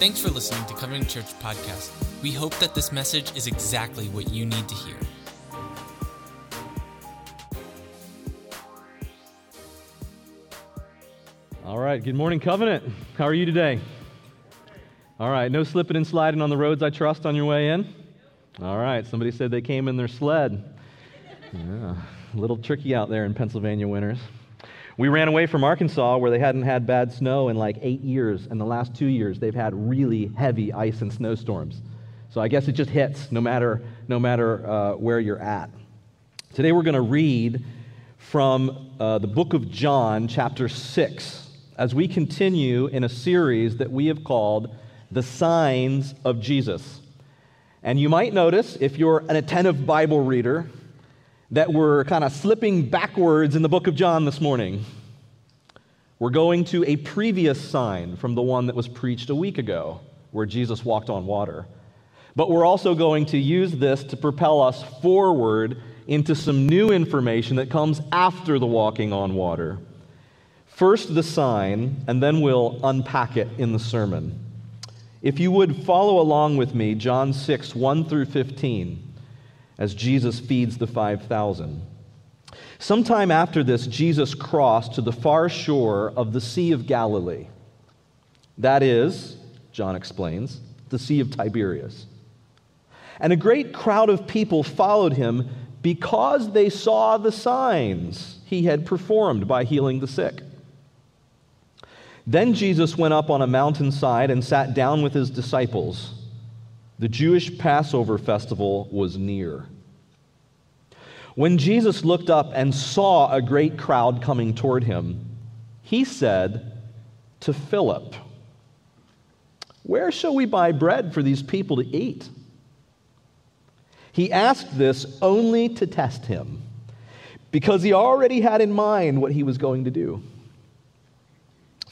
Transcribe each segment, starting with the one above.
Thanks for listening to Covenant Church Podcast. We hope that this message is exactly what you need to hear. All right, good morning, Covenant. How are you today? All right, no slipping and sliding on the roads, I trust, on your way in? All right, somebody said they came in their sled. Yeah, a little tricky out there in Pennsylvania winters. We ran away from Arkansas where they hadn't had bad snow in like eight years. And the last two years, they've had really heavy ice and snowstorms. So I guess it just hits no matter, no matter uh, where you're at. Today we're going to read from uh, the book of John, chapter 6, as we continue in a series that we have called The Signs of Jesus. And you might notice, if you're an attentive Bible reader, that we're kind of slipping backwards in the book of John this morning. We're going to a previous sign from the one that was preached a week ago, where Jesus walked on water. But we're also going to use this to propel us forward into some new information that comes after the walking on water. First, the sign, and then we'll unpack it in the sermon. If you would follow along with me, John 6, 1 through 15 as Jesus feeds the 5,000. Sometime after this, Jesus crossed to the far shore of the Sea of Galilee. That is, John explains, the Sea of Tiberias. And a great crowd of people followed him because they saw the signs he had performed by healing the sick. Then Jesus went up on a mountainside and sat down with his disciples. The Jewish Passover festival was near. When Jesus looked up and saw a great crowd coming toward him, he said to Philip, Where shall we buy bread for these people to eat? He asked this only to test him, because he already had in mind what he was going to do.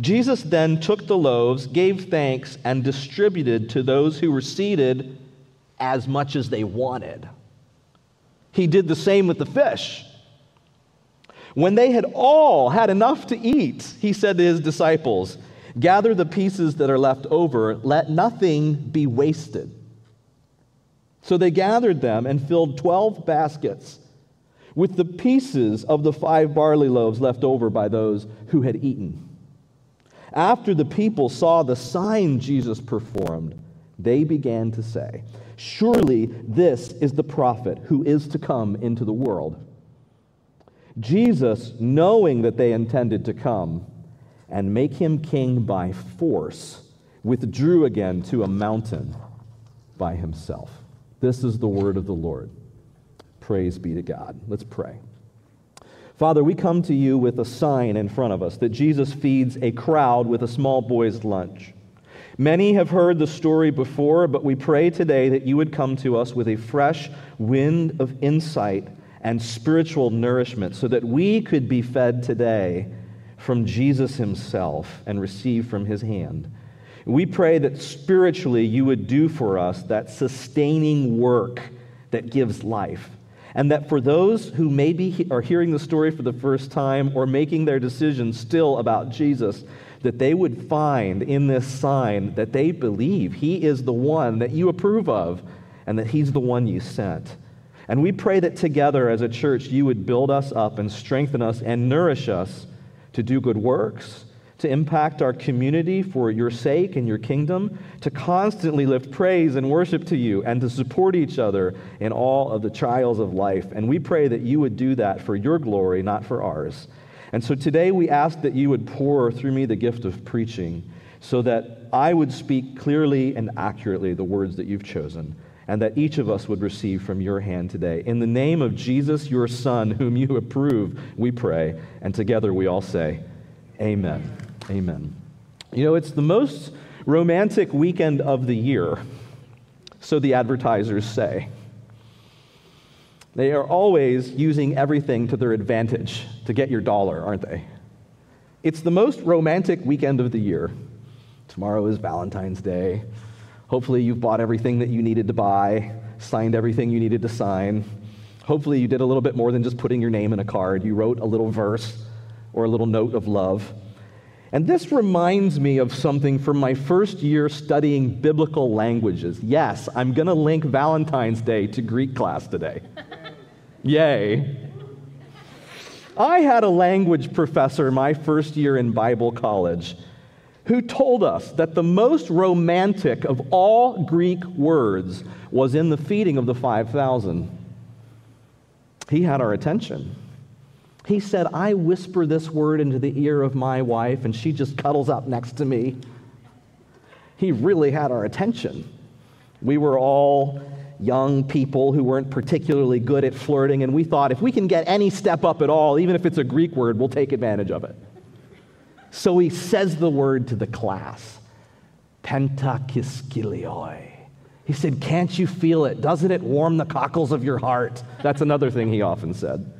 Jesus then took the loaves, gave thanks, and distributed to those who were seated as much as they wanted. He did the same with the fish. When they had all had enough to eat, he said to his disciples, Gather the pieces that are left over, let nothing be wasted. So they gathered them and filled 12 baskets with the pieces of the five barley loaves left over by those who had eaten. After the people saw the sign Jesus performed, they began to say, Surely this is the prophet who is to come into the world. Jesus, knowing that they intended to come and make him king by force, withdrew again to a mountain by himself. This is the word of the Lord. Praise be to God. Let's pray. Father, we come to you with a sign in front of us that Jesus feeds a crowd with a small boy's lunch. Many have heard the story before, but we pray today that you would come to us with a fresh wind of insight and spiritual nourishment so that we could be fed today from Jesus himself and receive from his hand. We pray that spiritually you would do for us that sustaining work that gives life. And that for those who maybe are hearing the story for the first time or making their decision still about Jesus, that they would find in this sign that they believe he is the one that you approve of and that he's the one you sent. And we pray that together as a church, you would build us up and strengthen us and nourish us to do good works, to impact our community for your sake and your kingdom, to constantly lift praise and worship to you, and to support each other in all of the trials of life. And we pray that you would do that for your glory, not for ours. And so today we ask that you would pour through me the gift of preaching so that I would speak clearly and accurately the words that you've chosen and that each of us would receive from your hand today. In the name of Jesus, your Son, whom you approve, we pray. And together we all say, Amen. Amen. You know, it's the most romantic weekend of the year, so the advertisers say. They are always using everything to their advantage to get your dollar, aren't they? It's the most romantic weekend of the year. Tomorrow is Valentine's Day. Hopefully, you've bought everything that you needed to buy, signed everything you needed to sign. Hopefully, you did a little bit more than just putting your name in a card. You wrote a little verse or a little note of love. And this reminds me of something from my first year studying biblical languages. Yes, I'm going to link Valentine's Day to Greek class today. Yay. I had a language professor my first year in Bible college who told us that the most romantic of all Greek words was in the feeding of the 5,000. He had our attention. He said, I whisper this word into the ear of my wife, and she just cuddles up next to me. He really had our attention. We were all young people who weren't particularly good at flirting, and we thought if we can get any step up at all, even if it's a Greek word, we'll take advantage of it. So he says the word to the class pentakiskilioi. He said, Can't you feel it? Doesn't it warm the cockles of your heart? That's another thing he often said.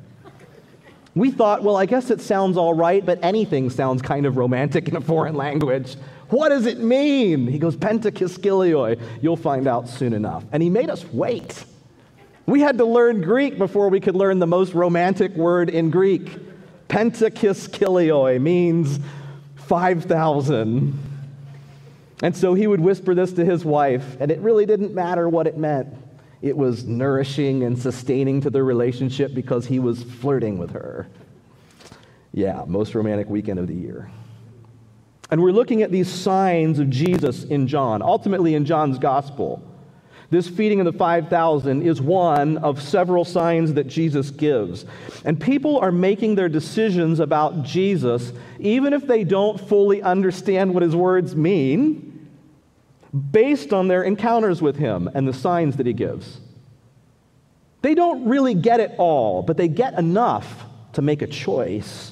We thought, well, I guess it sounds all right, but anything sounds kind of romantic in a foreign language. What does it mean? He goes, Pentakiskilioi. You'll find out soon enough. And he made us wait. We had to learn Greek before we could learn the most romantic word in Greek. Pentakiskilioi means 5,000. And so he would whisper this to his wife, and it really didn't matter what it meant. It was nourishing and sustaining to their relationship because he was flirting with her. Yeah, most romantic weekend of the year. And we're looking at these signs of Jesus in John, ultimately in John's gospel. This feeding of the 5,000 is one of several signs that Jesus gives. And people are making their decisions about Jesus, even if they don't fully understand what his words mean based on their encounters with him and the signs that he gives. They don't really get it all, but they get enough to make a choice.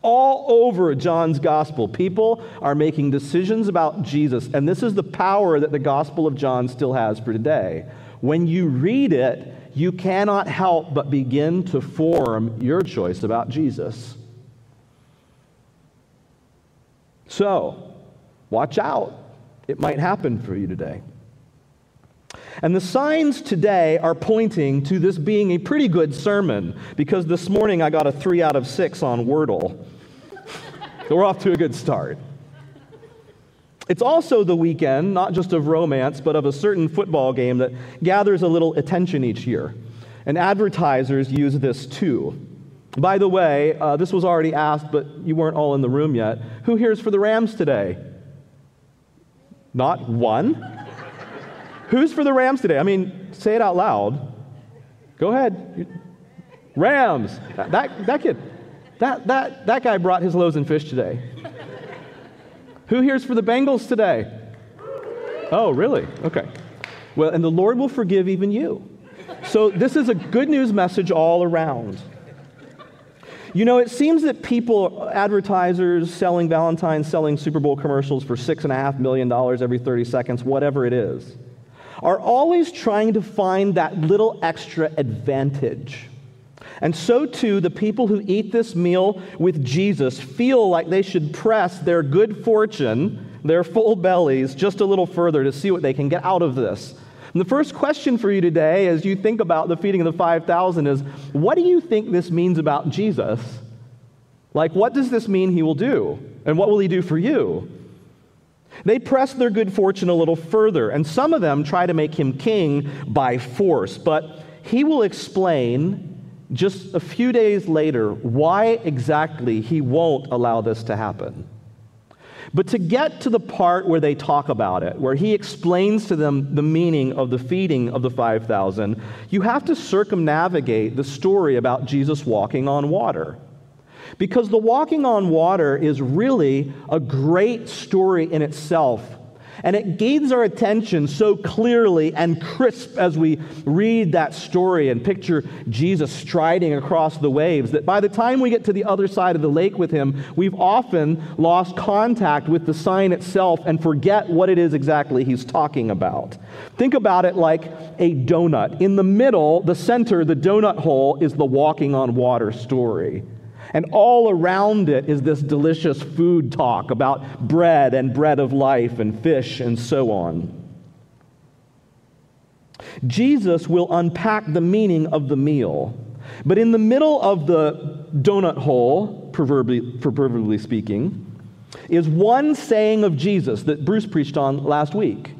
All over John's gospel, people are making decisions about Jesus, and this is the power that the gospel of John still has for today. When you read it, you cannot help but begin to form your choice about Jesus. So, watch out. It might happen for you today. And the signs today are pointing to this being a pretty good sermon because this morning I got a three out of six on Wordle. so we're off to a good start. It's also the weekend, not just of romance, but of a certain football game that gathers a little attention each year. And advertisers use this too. By the way, uh, this was already asked, but you weren't all in the room yet. Who here's for the Rams today? Not one? Who's for the Rams today? I mean, say it out loud. Go ahead. Rams. That, that, that kid. That, that, that guy brought his loaves and fish today. Who here's for the Bengals today? Oh, really? Okay. Well, and the Lord will forgive even you. So, this is a good news message all around. You know, it seems that people, advertisers selling Valentine's, selling Super Bowl commercials for $6.5 million every 30 seconds, whatever it is, are always trying to find that little extra advantage. And so too, the people who eat this meal with Jesus feel like they should press their good fortune, their full bellies, just a little further to see what they can get out of this. And the first question for you today, as you think about the feeding of the 5,000, is what do you think this means about Jesus? Like, what does this mean he will do? And what will he do for you? They press their good fortune a little further, and some of them try to make him king by force. But he will explain just a few days later why exactly he won't allow this to happen. But to get to the part where they talk about it, where he explains to them the meaning of the feeding of the 5,000, you have to circumnavigate the story about Jesus walking on water. Because the walking on water is really a great story in itself. And it gains our attention so clearly and crisp as we read that story and picture Jesus striding across the waves that by the time we get to the other side of the lake with him, we've often lost contact with the sign itself and forget what it is exactly he's talking about. Think about it like a donut. In the middle, the center, the donut hole, is the walking on water story. And all around it is this delicious food talk about bread and bread of life and fish and so on. Jesus will unpack the meaning of the meal. But in the middle of the donut hole, proverbially, proverbially speaking, is one saying of Jesus that Bruce preached on last week.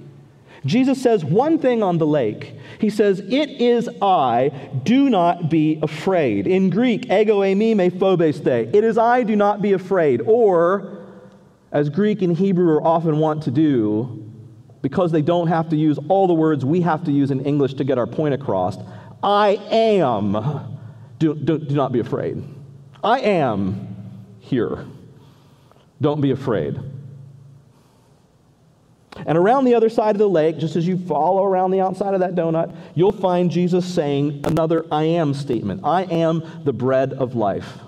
Jesus says one thing on the lake. He says, It is I, do not be afraid. In Greek, ego eimi me phobeisthe. It is I, do not be afraid. Or, as Greek and Hebrew are often want to do, because they don't have to use all the words we have to use in English to get our point across, I am. Do, do, do not be afraid. I am here. Don't be afraid. And around the other side of the lake, just as you follow around the outside of that donut, you'll find Jesus saying another I am statement I am the bread of life.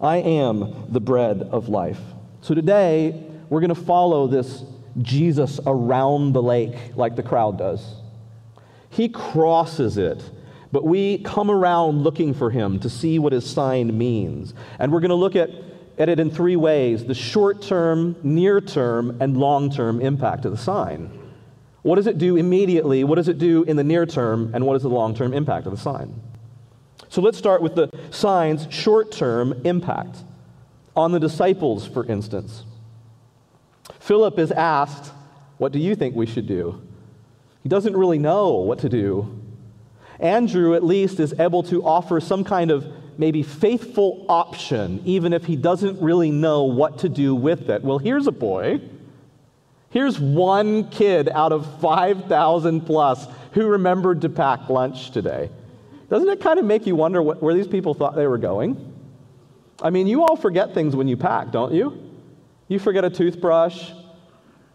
I am the bread of life. So today, we're going to follow this Jesus around the lake like the crowd does. He crosses it, but we come around looking for him to see what his sign means. And we're going to look at at it in three ways the short term, near term, and long term impact of the sign. What does it do immediately? What does it do in the near term? And what is the long term impact of the sign? So let's start with the sign's short term impact. On the disciples, for instance, Philip is asked, What do you think we should do? He doesn't really know what to do. Andrew, at least, is able to offer some kind of maybe faithful option, even if he doesn't really know what to do with it. Well, here's a boy. Here's one kid out of 5,000 plus who remembered to pack lunch today. Doesn't it kind of make you wonder what, where these people thought they were going? I mean, you all forget things when you pack, don't you? You forget a toothbrush,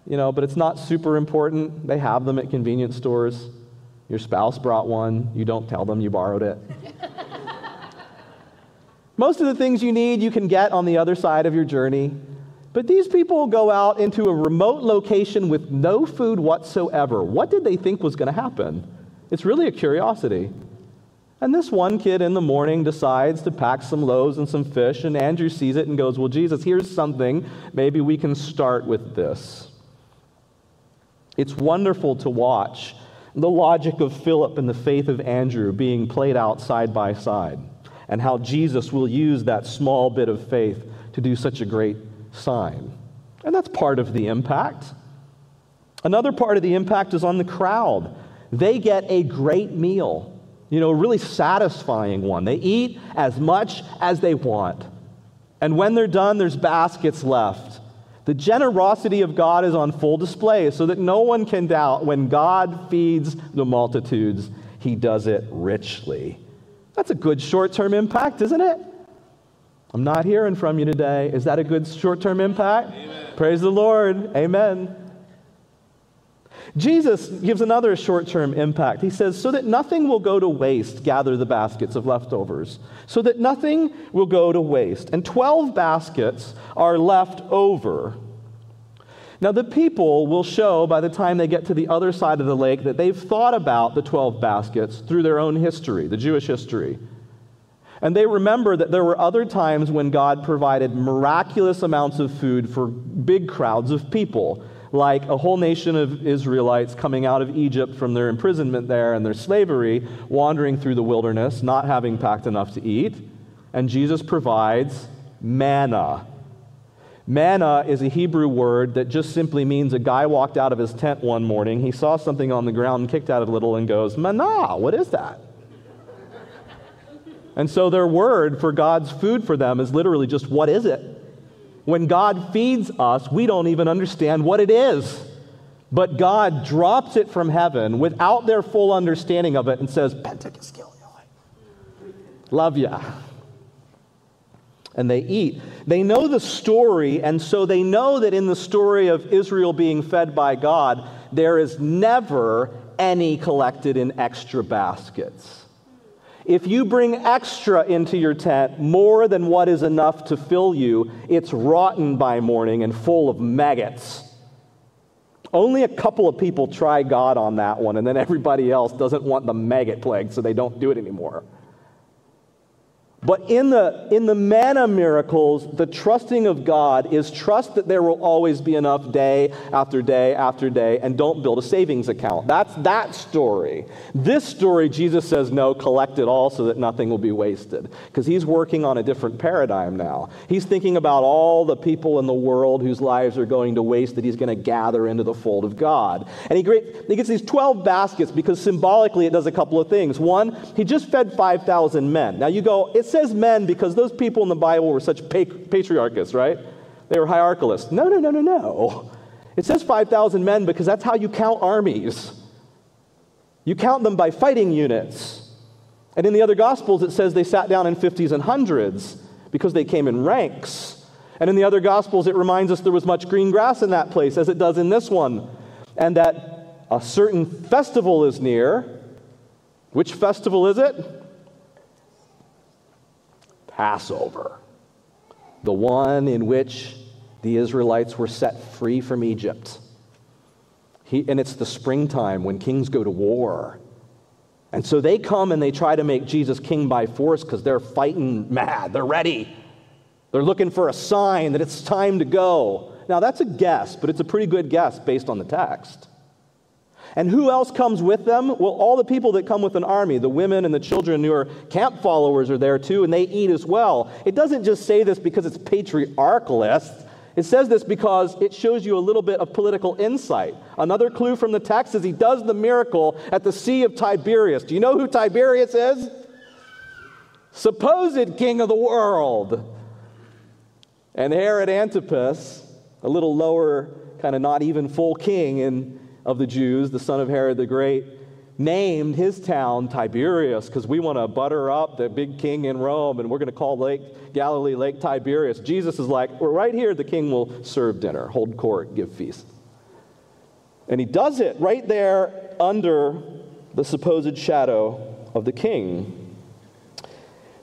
you know, but it's not super important. They have them at convenience stores. Your spouse brought one. You don't tell them you borrowed it. Most of the things you need you can get on the other side of your journey. But these people go out into a remote location with no food whatsoever. What did they think was going to happen? It's really a curiosity. And this one kid in the morning decides to pack some loaves and some fish, and Andrew sees it and goes, Well, Jesus, here's something. Maybe we can start with this. It's wonderful to watch the logic of Philip and the faith of Andrew being played out side by side and how Jesus will use that small bit of faith to do such a great sign. And that's part of the impact. Another part of the impact is on the crowd. They get a great meal, you know, a really satisfying one. They eat as much as they want. And when they're done, there's baskets left. The generosity of God is on full display so that no one can doubt when God feeds the multitudes, he does it richly. That's a good short term impact, isn't it? I'm not hearing from you today. Is that a good short term impact? Amen. Praise the Lord. Amen. Jesus gives another short term impact. He says, So that nothing will go to waste, gather the baskets of leftovers. So that nothing will go to waste. And 12 baskets are left over now, the people will show by the time they get to the other side of the lake that they've thought about the 12 baskets through their own history, the Jewish history. And they remember that there were other times when God provided miraculous amounts of food for big crowds of people, like a whole nation of Israelites coming out of Egypt from their imprisonment there and their slavery, wandering through the wilderness, not having packed enough to eat. And Jesus provides manna Manna is a Hebrew word that just simply means a guy walked out of his tent one morning, he saw something on the ground kicked at it a little and goes, Manna, what is that? and so their word for God's food for them is literally just, what is it? When God feeds us, we don't even understand what it is. But God drops it from heaven without their full understanding of it and says, Pentakiskilioi. Love ya. And they eat. They know the story, and so they know that in the story of Israel being fed by God, there is never any collected in extra baskets. If you bring extra into your tent, more than what is enough to fill you, it's rotten by morning and full of maggots. Only a couple of people try God on that one, and then everybody else doesn't want the maggot plague, so they don't do it anymore. But in the, in the manna miracles, the trusting of God is trust that there will always be enough day after day after day, and don't build a savings account. That's that story. This story, Jesus says, no, collect it all so that nothing will be wasted. Because he's working on a different paradigm now. He's thinking about all the people in the world whose lives are going to waste that he's going to gather into the fold of God. And he, he gets these 12 baskets because symbolically it does a couple of things. One, he just fed 5,000 men. Now you go, it's says men because those people in the Bible were such patriarchists, right? They were hierarchalists. No, no, no, no, no. It says 5,000 men because that's how you count armies. You count them by fighting units. And in the other Gospels, it says they sat down in 50s and hundreds because they came in ranks. And in the other Gospels, it reminds us there was much green grass in that place, as it does in this one. And that a certain festival is near. Which festival is it? Passover, the one in which the Israelites were set free from Egypt. He, and it's the springtime when kings go to war. And so they come and they try to make Jesus king by force because they're fighting mad. They're ready. They're looking for a sign that it's time to go. Now, that's a guess, but it's a pretty good guess based on the text. And who else comes with them? Well, all the people that come with an army, the women and the children who are camp followers are there too, and they eat as well. It doesn't just say this because it's patriarchalist. It says this because it shows you a little bit of political insight. Another clue from the text is he does the miracle at the Sea of Tiberias. Do you know who Tiberius is? Supposed king of the world. And Herod Antipas, a little lower, kind of not even full king in of the Jews, the son of Herod the Great, named his town Tiberias because we want to butter up the big king in Rome and we're going to call Lake Galilee Lake Tiberias. Jesus is like, we're right here, the king will serve dinner, hold court, give feast. And he does it right there under the supposed shadow of the king.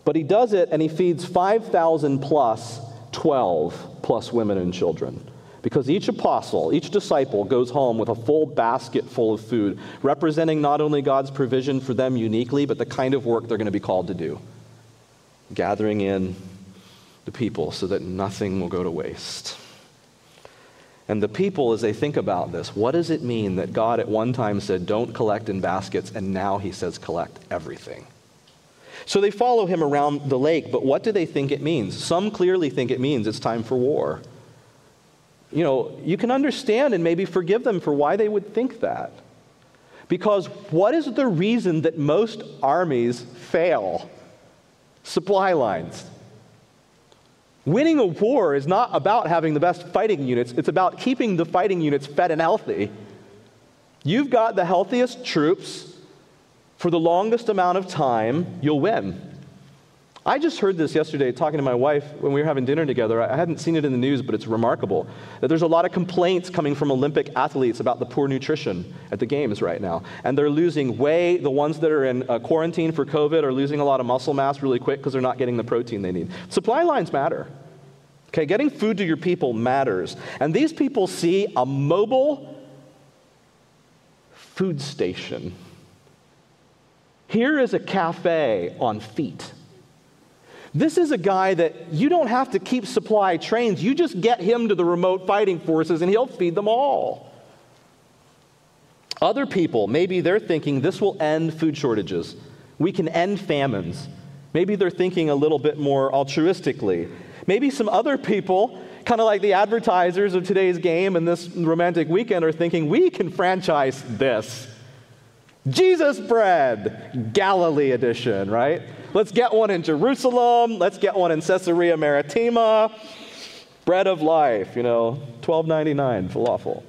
But he does it and he feeds 5,000 plus 12 plus women and children. Because each apostle, each disciple goes home with a full basket full of food, representing not only God's provision for them uniquely, but the kind of work they're going to be called to do. Gathering in the people so that nothing will go to waste. And the people, as they think about this, what does it mean that God at one time said, don't collect in baskets, and now he says, collect everything? So they follow him around the lake, but what do they think it means? Some clearly think it means it's time for war you know, you can understand and maybe forgive them for why they would think that. Because what is the reason that most armies fail? Supply lines. Winning a war is not about having the best fighting units, it's about keeping the fighting units fed and healthy. You've got the healthiest troops for the longest amount of time, you'll win. I just heard this yesterday talking to my wife when we were having dinner together. I hadn't seen it in the news, but it's remarkable that there's a lot of complaints coming from Olympic athletes about the poor nutrition at the games right now. And they're losing way, the ones that are in uh, quarantine for COVID are losing a lot of muscle mass really quick because they're not getting the protein they need. Supply lines matter. Okay, getting food to your people matters. And these people see a mobile food station. Here is a cafe on feet. This is a guy that you don't have to keep supply trains. You just get him to the remote fighting forces and he'll feed them all. Other people, maybe they're thinking this will end food shortages. We can end famines. Maybe they're thinking a little bit more altruistically. Maybe some other people, kind of like the advertisers of today's game and this romantic weekend, are thinking we can franchise this. Jesus bread, Galilee edition, right? Let's get one in Jerusalem. Let's get one in Caesarea Maritima. Bread of life, you know, twelve ninety nine falafel.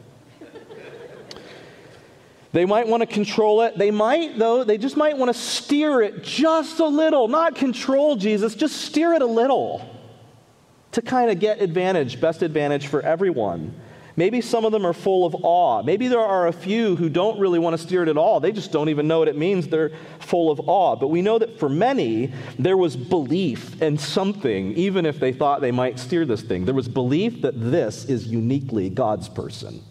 They might want to control it. They might, though, they just might want to steer it just a little. Not control Jesus, just steer it a little. to kind of get advantage, best advantage for everyone. Maybe some of them are full of awe. Maybe there are a few who don't really want to steer it at all. They just don't even know what it means. They're full of awe. But we know that for many, there was belief in something, even if they thought they might steer this thing. There was belief that this is uniquely God's person.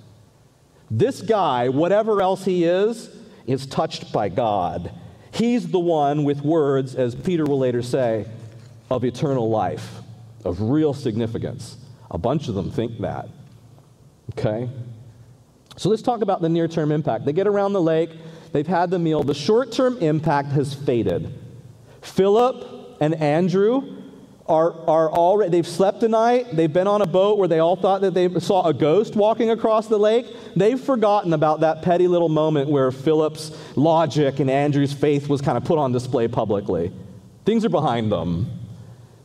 This guy, whatever else he is, is touched by God. He's the one with words, as Peter will later say, of eternal life, of real significance. A bunch of them think that. Okay? So let's talk about the near term impact. They get around the lake, they've had the meal. The short term impact has faded. Philip and Andrew are, are already, they've slept a night, they've been on a boat where they all thought that they saw a ghost walking across the lake. They've forgotten about that petty little moment where Philip's logic and Andrew's faith was kind of put on display publicly. Things are behind them.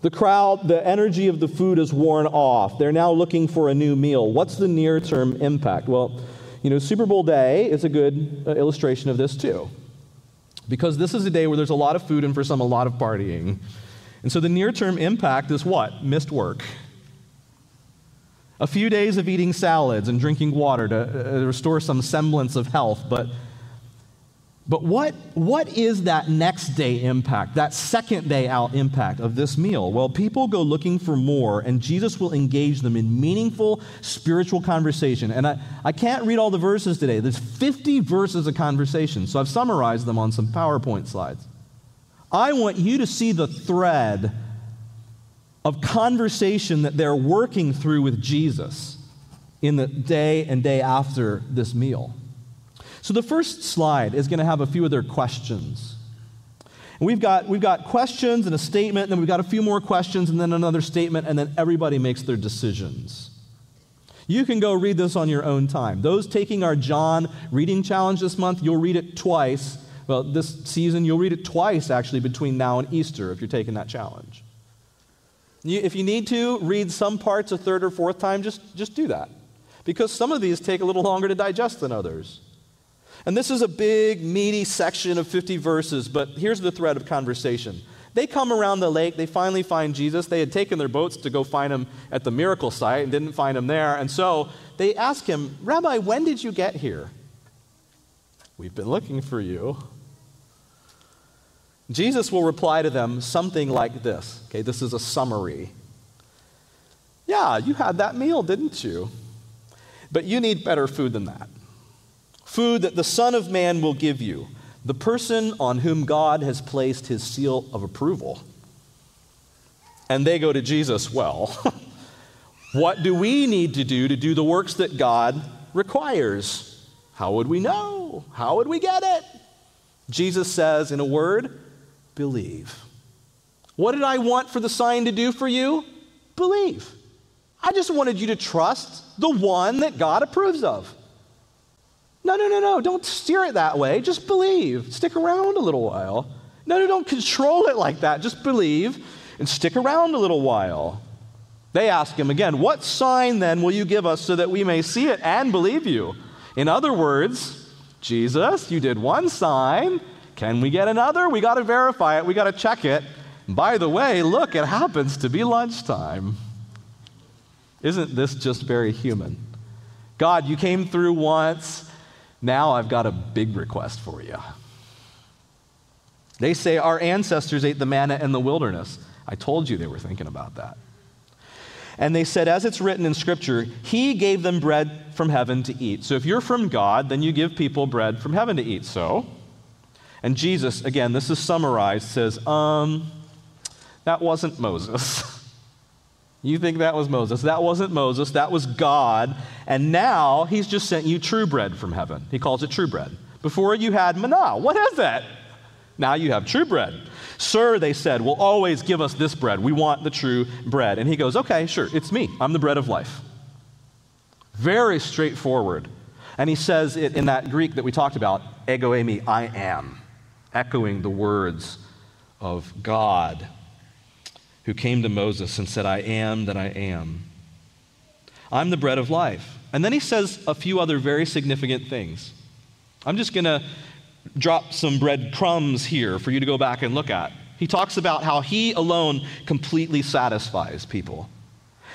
The crowd, the energy of the food is worn off. They're now looking for a new meal. What's the near term impact? Well, you know, Super Bowl day is a good uh, illustration of this too. Because this is a day where there's a lot of food and for some a lot of partying. And so the near term impact is what? Missed work. A few days of eating salads and drinking water to uh, restore some semblance of health, but but what, what is that next day impact, that second day out impact of this meal? Well, people go looking for more, and Jesus will engage them in meaningful spiritual conversation. And I, I can't read all the verses today. There's 50 verses of conversation, so I've summarized them on some PowerPoint slides. I want you to see the thread of conversation that they're working through with Jesus in the day and day after this meal. So the first slide is going to have a few of their questions. And we've got, we've got questions and a statement, and then we've got a few more questions, and then another statement, and then everybody makes their decisions. You can go read this on your own time. Those taking our John reading challenge this month, you'll read it twice. Well, this season, you'll read it twice actually between now and Easter if you're taking that challenge. You, if you need to read some parts a third or fourth time, just, just do that. Because some of these take a little longer to digest than others. And this is a big, meaty section of 50 verses, but here's the thread of conversation. They come around the lake, they finally find Jesus. They had taken their boats to go find him at the miracle site and didn't find him there. And so they ask him, Rabbi, when did you get here? We've been looking for you. Jesus will reply to them something like this. Okay, this is a summary. Yeah, you had that meal, didn't you? But you need better food than that food that the Son of Man will give you, the person on whom God has placed his seal of approval. And they go to Jesus, well, what do we need to do to do the works that God requires? How would we know? How would we get it? Jesus says, in a word, believe. What did I want for the sign to do for you? Believe. I just wanted you to trust the one that God approves of. No, no, no, no. Don't steer it that way. Just believe. Stick around a little while. No, no, don't control it like that. Just believe and stick around a little while. They ask him again, What sign then will you give us so that we may see it and believe you? In other words, Jesus, you did one sign. Can we get another? We got to verify it. We got to check it. By the way, look, it happens to be lunchtime. Isn't this just very human? God, you came through once. Now I've got a big request for you. They say our ancestors ate the manna in the wilderness. I told you they were thinking about that. And they said, as it's written in Scripture, He gave them bread from heaven to eat. So if you're from God, then you give people bread from heaven to eat. So, and Jesus, again, this is summarized, says, um, that wasn't Moses. You think that was Moses. That wasn't Moses, that was God. And now he's just sent you true bread from heaven. He calls it true bread. Before you had manna. What is that? Now you have true bread. Sir, they said, will always give us this bread. We want the true bread. And he goes, Okay, sure, it's me. I'm the bread of life. Very straightforward. And he says it in that Greek that we talked about, ego eimi, I am, echoing the words of God who came to Moses and said, I am that I am. I'm the bread of life. And then he says a few other very significant things. I'm just going to drop some bread crumbs here for you to go back and look at. He talks about how he alone completely satisfies people.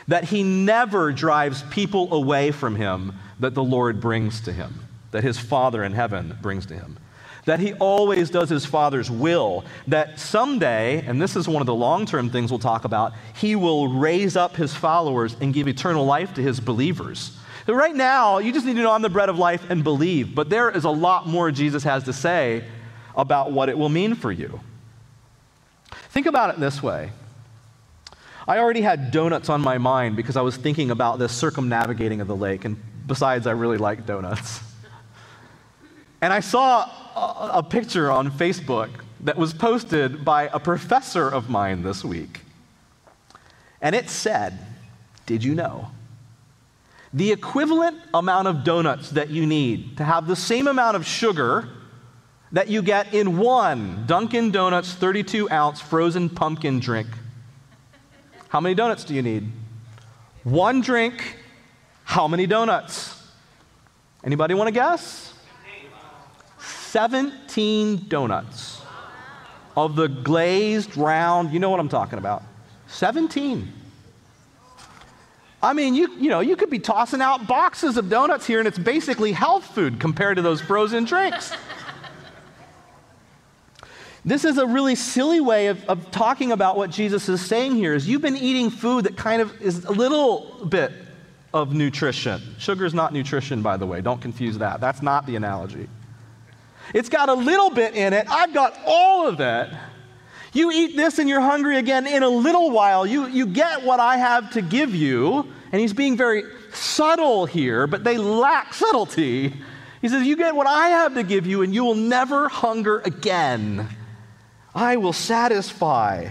that he never drives people away from him that the Lord brings to him, that his Father in heaven brings to him. That he always does his Father's will, that someday, and this is one of the long term things we'll talk about, he will raise up his followers and give eternal life to his believers. Right now, you just need to know I'm the bread of life and believe, but there is a lot more Jesus has to say about what it will mean for you. Think about it this way I already had donuts on my mind because I was thinking about this circumnavigating of the lake, and besides, I really like donuts. And I saw a, picture on Facebook that was posted by a professor of mine this week. And it said, Did you know? The equivalent amount of donuts that you need to have the same amount of sugar that you get in one Dunkin' Donuts 32 ounce frozen pumpkin drink how many donuts do you need? One drink. How many donuts? Anybody want to guess? 17 donuts of the glazed round, you know what I'm talking about. 17. I mean, you, you know, you could be tossing out boxes of donuts here and it's basically health food compared to those frozen drinks. This is a really silly way of, of talking about what Jesus is saying here is you've been eating food that kind of is a little bit of nutrition. Sugar is not nutrition, by the way. Don't confuse that. That's not the analogy. It's got a little bit in it. I've got all of it. You eat this and you're hungry again in a little while. You, you get what I have to give you. And he's being very subtle here, but they lack subtlety. He says, You get what I have to give you, and you will never hunger again. I will satisfy.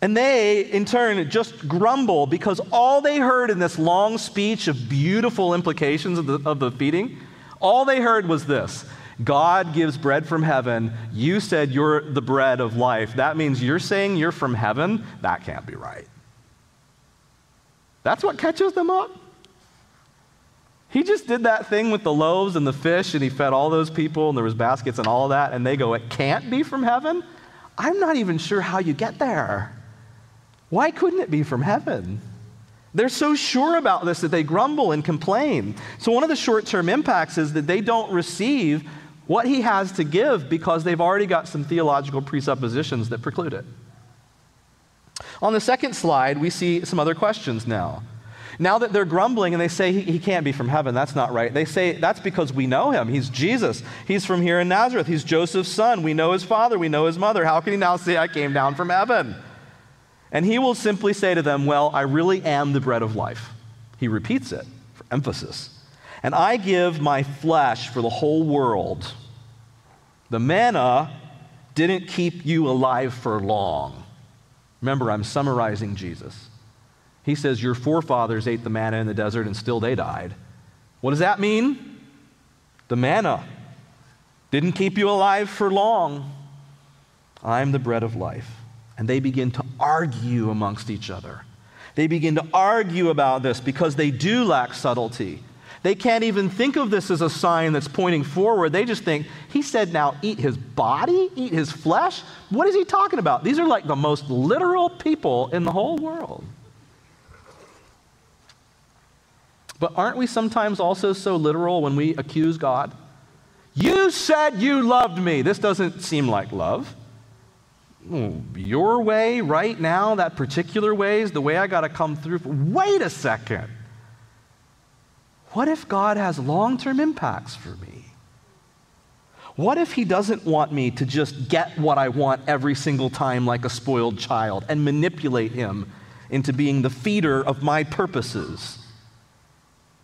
And they, in turn, just grumble because all they heard in this long speech of beautiful implications of the, of the feeding, all they heard was this God gives bread from heaven. You said you're the bread of life. That means you're saying you're from heaven? That can't be right. That's what catches them up. He just did that thing with the loaves and the fish, and he fed all those people, and there was baskets and all that, and they go, It can't be from heaven? I'm not even sure how you get there. Why couldn't it be from heaven? They're so sure about this that they grumble and complain. So, one of the short term impacts is that they don't receive what he has to give because they've already got some theological presuppositions that preclude it. On the second slide, we see some other questions now. Now that they're grumbling and they say he, he, can't be from heaven, that's not right. They say that's because we know him. He's Jesus. He's from here in Nazareth. He's Joseph's son. We know his father. We know his mother. How can he now say, I came down from heaven? And he will simply say to them, Well, I really am the bread of life. He repeats it for emphasis. And I give my flesh for the whole world. The manna didn't keep you alive for long. Remember, I'm summarizing Jesus. He says, Your forefathers ate the manna in the desert and still they died. What does that mean? The manna didn't keep you alive for long. I'm the bread of life. And they begin to argue amongst each other. They begin to argue about this because they do lack subtlety. They can't even think of this as a sign that's pointing forward. They just think, he said, now eat his body, eat his flesh. What is he talking about? These are like the most literal people in the whole world. But aren't we sometimes also so literal when we accuse God? You said you loved me. This doesn't seem like love. Your way right now, that particular way is the way I got to come through. Wait a second. What if God has long term impacts for me? What if He doesn't want me to just get what I want every single time like a spoiled child and manipulate Him into being the feeder of my purposes?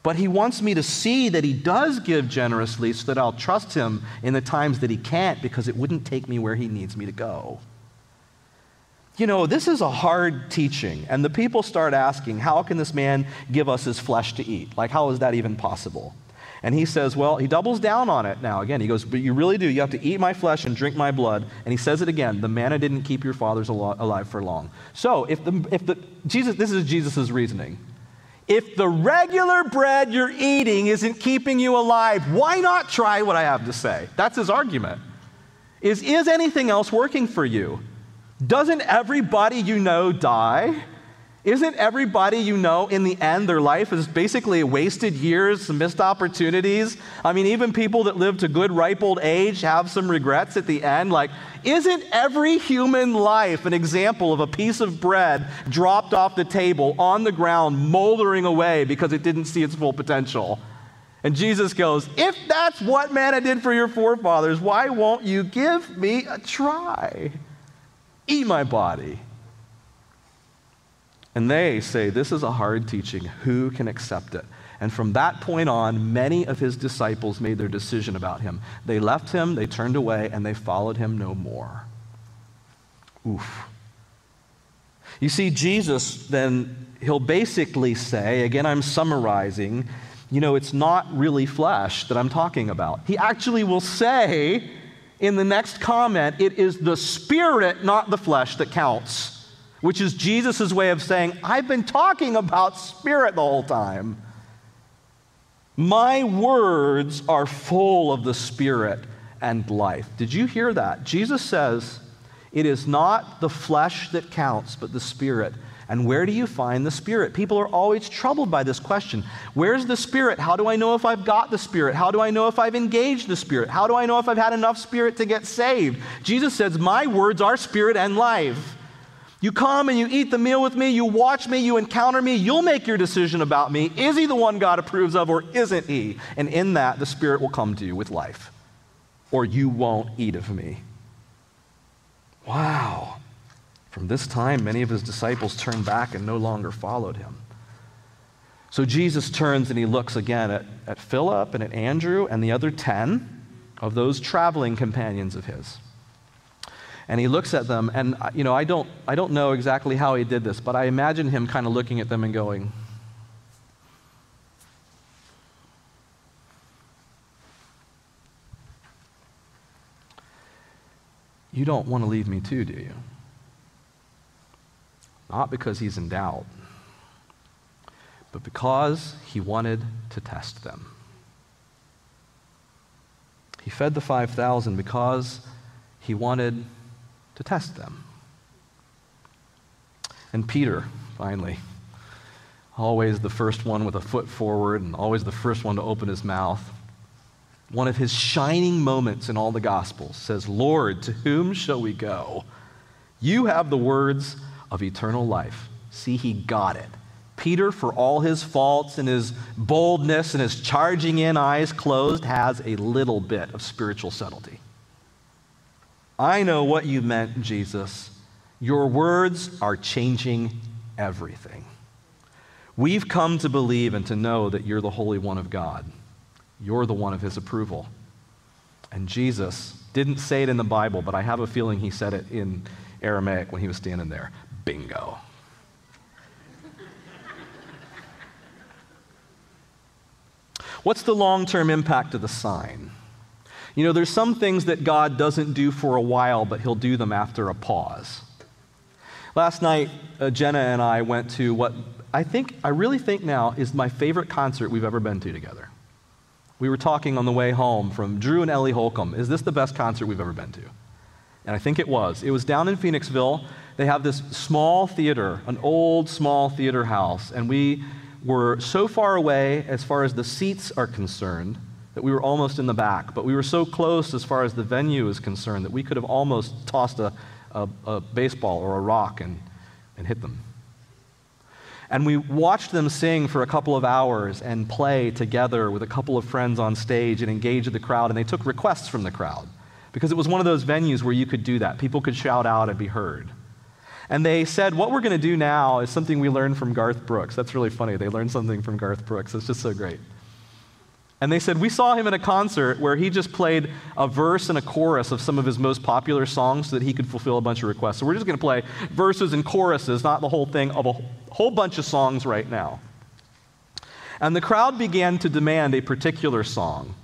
But he wants me to see that he does give generously so that I'll trust him in the times that he can't because it wouldn't take me where he needs me to go. You know, this is a hard teaching, and the people start asking, How can this man give us his flesh to eat? Like, how is that even possible? And he says, Well, he doubles down on it now. Again, he goes, But you really do. You have to eat my flesh and drink my blood. And he says it again the manna didn't keep your fathers alive for long. So, if the, if the, Jesus, this is Jesus' reasoning if the regular bread you're eating isn't keeping you alive, why not try what I have to say? That's his argument. Is, is anything else working for you? Doesn't everybody you know die? Isn't everybody you know in the end, their life is basically wasted years, some missed opportunities? I mean, even people that live to good, ripe old age have some regrets at the end. Like, isn't every human life an example of a piece of bread dropped off the table on the ground, moldering away because it didn't see its full potential? And Jesus goes, If that's what manna did for your forefathers, why won't you give me a try? Eat my body and they say, This is a hard teaching. Who can accept it? And from that point on, many of his disciples made their decision about him. They left him, they turned away, and they followed him no more. Oof. You see, Jesus then, he'll basically say, again, I'm summarizing, you know, it's not really flesh that I'm talking about. He actually will say in the next comment, it is the spirit, not the flesh, that counts which is Jesus' way of saying, I've been talking about spirit the whole time. My words are full of the spirit and life. Did you hear that? Jesus says, It is not the flesh that counts, but the spirit. And where do you find the Spirit? People are always troubled by this question. Where's the Spirit? How do I know if I've got the Spirit? How do I know if I've engaged the Spirit? How do I know if I've had enough Spirit to get saved? Jesus says, My words are Spirit and life. You come and you eat the meal with me, you watch me, you encounter me, you'll make your decision about me. Is he the one God approves of or isn't he? And in that, the Spirit will come to you with life, or you won't eat of me. Wow. From this time, many of his disciples turned back and no longer followed him. So Jesus turns and he looks again at, at Philip and at Andrew and the other 10 of those traveling companions of his and he looks at them and uh, you know i don't i don't know exactly how he did this but i imagine him kind of looking at them and going you don't want to leave me too do you not because he's in doubt but because he wanted to test them he fed the 5000 because he wanted to test them. And Peter, finally, always the first one with a foot forward and always the first one to open his mouth. One of his shining moments in all the Gospels says, Lord, to whom shall we go? You have the words of eternal life. See, he got it. Peter, for all his faults and his boldness and his charging in, eyes closed, has a little bit of spiritual subtlety. I know what you meant, Jesus. Your words are changing everything. We've come to believe and to know that you're the Holy One of God. You're the one of His approval. And Jesus didn't say it in the Bible, but I have a feeling he said it in Aramaic when he was standing there. Bingo. What's the long term impact of the sign? You know, there's some things that God doesn't do for a while, but He'll do them after a pause. Last night, uh, Jenna and I went to what I think, I really think now is my favorite concert we've ever been to together. We were talking on the way home from Drew and Ellie Holcomb. Is this the best concert we've ever been to? And I think it was. It was down in Phoenixville. They have this small theater, an old small theater house, and we were so far away as far as the seats are concerned that we were almost in the back, but we were so close as far as the venue is concerned that we could have almost tossed a, a, a baseball or a rock and, and hit them. And we watched them sing for a couple of hours and play together with a couple of friends on stage and engage the crowd. And they took requests from the crowd because it was one of those venues where you could do that. People could shout out and be heard. And they said, What we're going to do now is something we learned from Garth Brooks. That's really funny. They learned something from Garth Brooks. It's just so great. And they said, We saw him in a concert where he just played a verse and a chorus of some of his most popular songs so that he could fulfill a bunch of requests. So we're just going to play verses and choruses, not the whole thing, of a whole bunch of songs right now. And the crowd began to demand a particular song,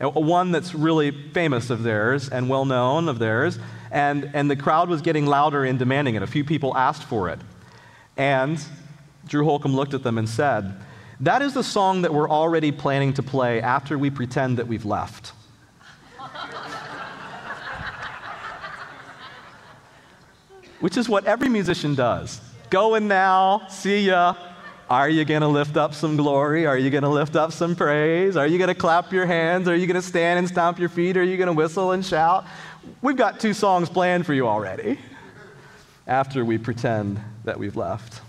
one that's really famous of theirs and well known of theirs. And, and the crowd was getting louder in demanding it. A few people asked for it. And Drew Holcomb looked at them and said, that is the song that we're already planning to play after we pretend that we've left. Which is what every musician does. going now. See ya. Are you going to lift up some glory? Are you going to lift up some praise? Are you going to clap your hands? Are you going to stand and stomp your feet? Are you going to whistle and shout? We've got two songs planned for you already after we pretend that we've left.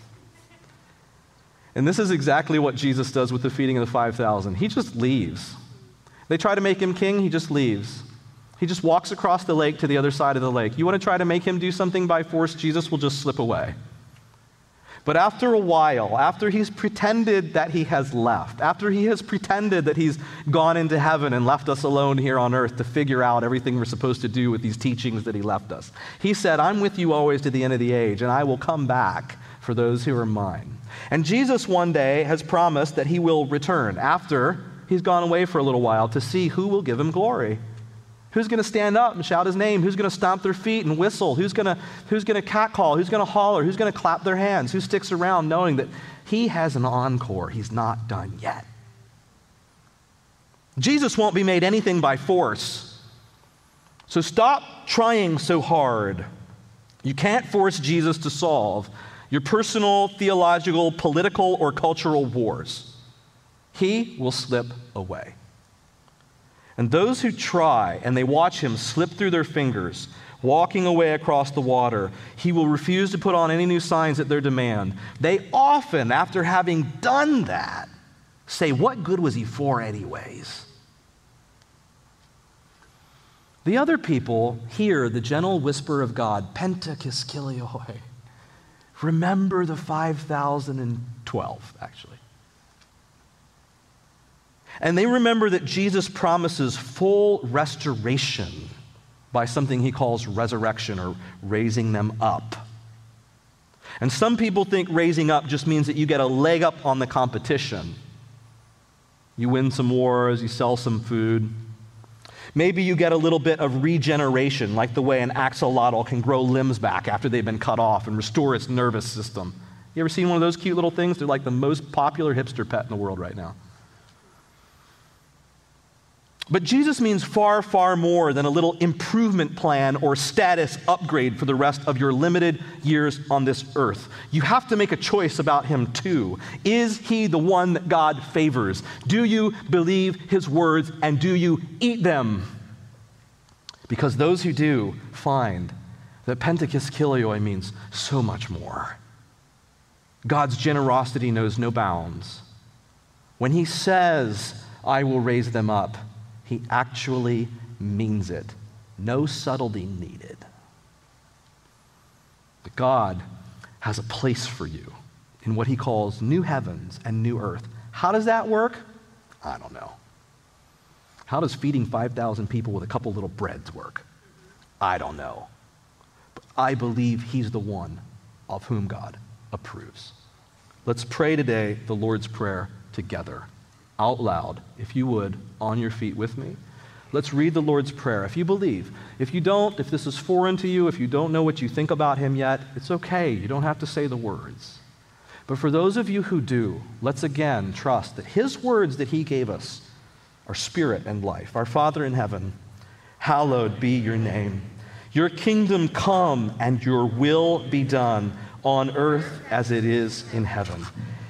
And this is exactly what Jesus does with the feeding of the 5,000. He just leaves. They try to make him king, he just leaves. He just walks across the lake to the other side of the lake. You want to try to make him do something by force, Jesus will just slip away. But after a while, after he's pretended that he has left, after he has pretended that he's gone into heaven and left us alone here on earth to figure out everything we're supposed to do with these teachings that he left us, he said, I'm with you always to the end of the age, and I will come back for those who are mine. And Jesus one day has promised that he will return after he's gone away for a little while to see who will give him glory. Who's going to stand up and shout his name? Who's going to stomp their feet and whistle? Who's going to, who's going to catcall? Who's going to holler? Who's going to clap their hands? Who sticks around knowing that he has an encore? He's not done yet. Jesus won't be made anything by force. So stop trying so hard. You can't force Jesus to solve your personal, theological, political, or cultural wars. He will slip away. And those who try and they watch him slip through their fingers, walking away across the water, he will refuse to put on any new signs at their demand. They often, after having done that, say, What good was he for, anyways? The other people hear the gentle whisper of God, Pentakiskilioi. Remember the 5,012, actually. And they remember that Jesus promises full restoration by something he calls resurrection or raising them up. And some people think raising up just means that you get a leg up on the competition. You win some wars, you sell some food. Maybe you get a little bit of regeneration, like the way an axolotl can grow limbs back after they've been cut off and restore its nervous system. You ever seen one of those cute little things? They're like the most popular hipster pet in the world right now. But Jesus means far, far more than a little improvement plan or status upgrade for the rest of your limited years on this earth. You have to make a choice about him too. Is he the one that God favors? Do you believe his words and do you eat them? Because those who do find that Pentakiskilioi means so much more. God's generosity knows no bounds. When he says, I will raise them up, he actually means it. No subtlety needed. But God has a place for you in what he calls new heavens and new earth. How does that work? I don't know. How does feeding 5,000 people with a couple little breads work? I don't know. But I believe he's the one of whom God approves. Let's pray today the Lord's Prayer together out loud, if you would, on your feet with me. Let's read the Lord's Prayer. If you believe, if you don't, if this is foreign to you, if you don't know what you think about Him yet, it's okay. You don't have to say the words. But for those of you who do, let's again trust that His words that He gave us are spirit and life. Our Father in heaven, hallowed be your name. Your kingdom come and your will be done on earth as it is in heaven.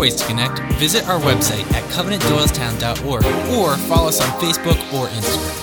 Ways to connect, visit our website at covenantdoylestown.org or follow us on Facebook or Instagram.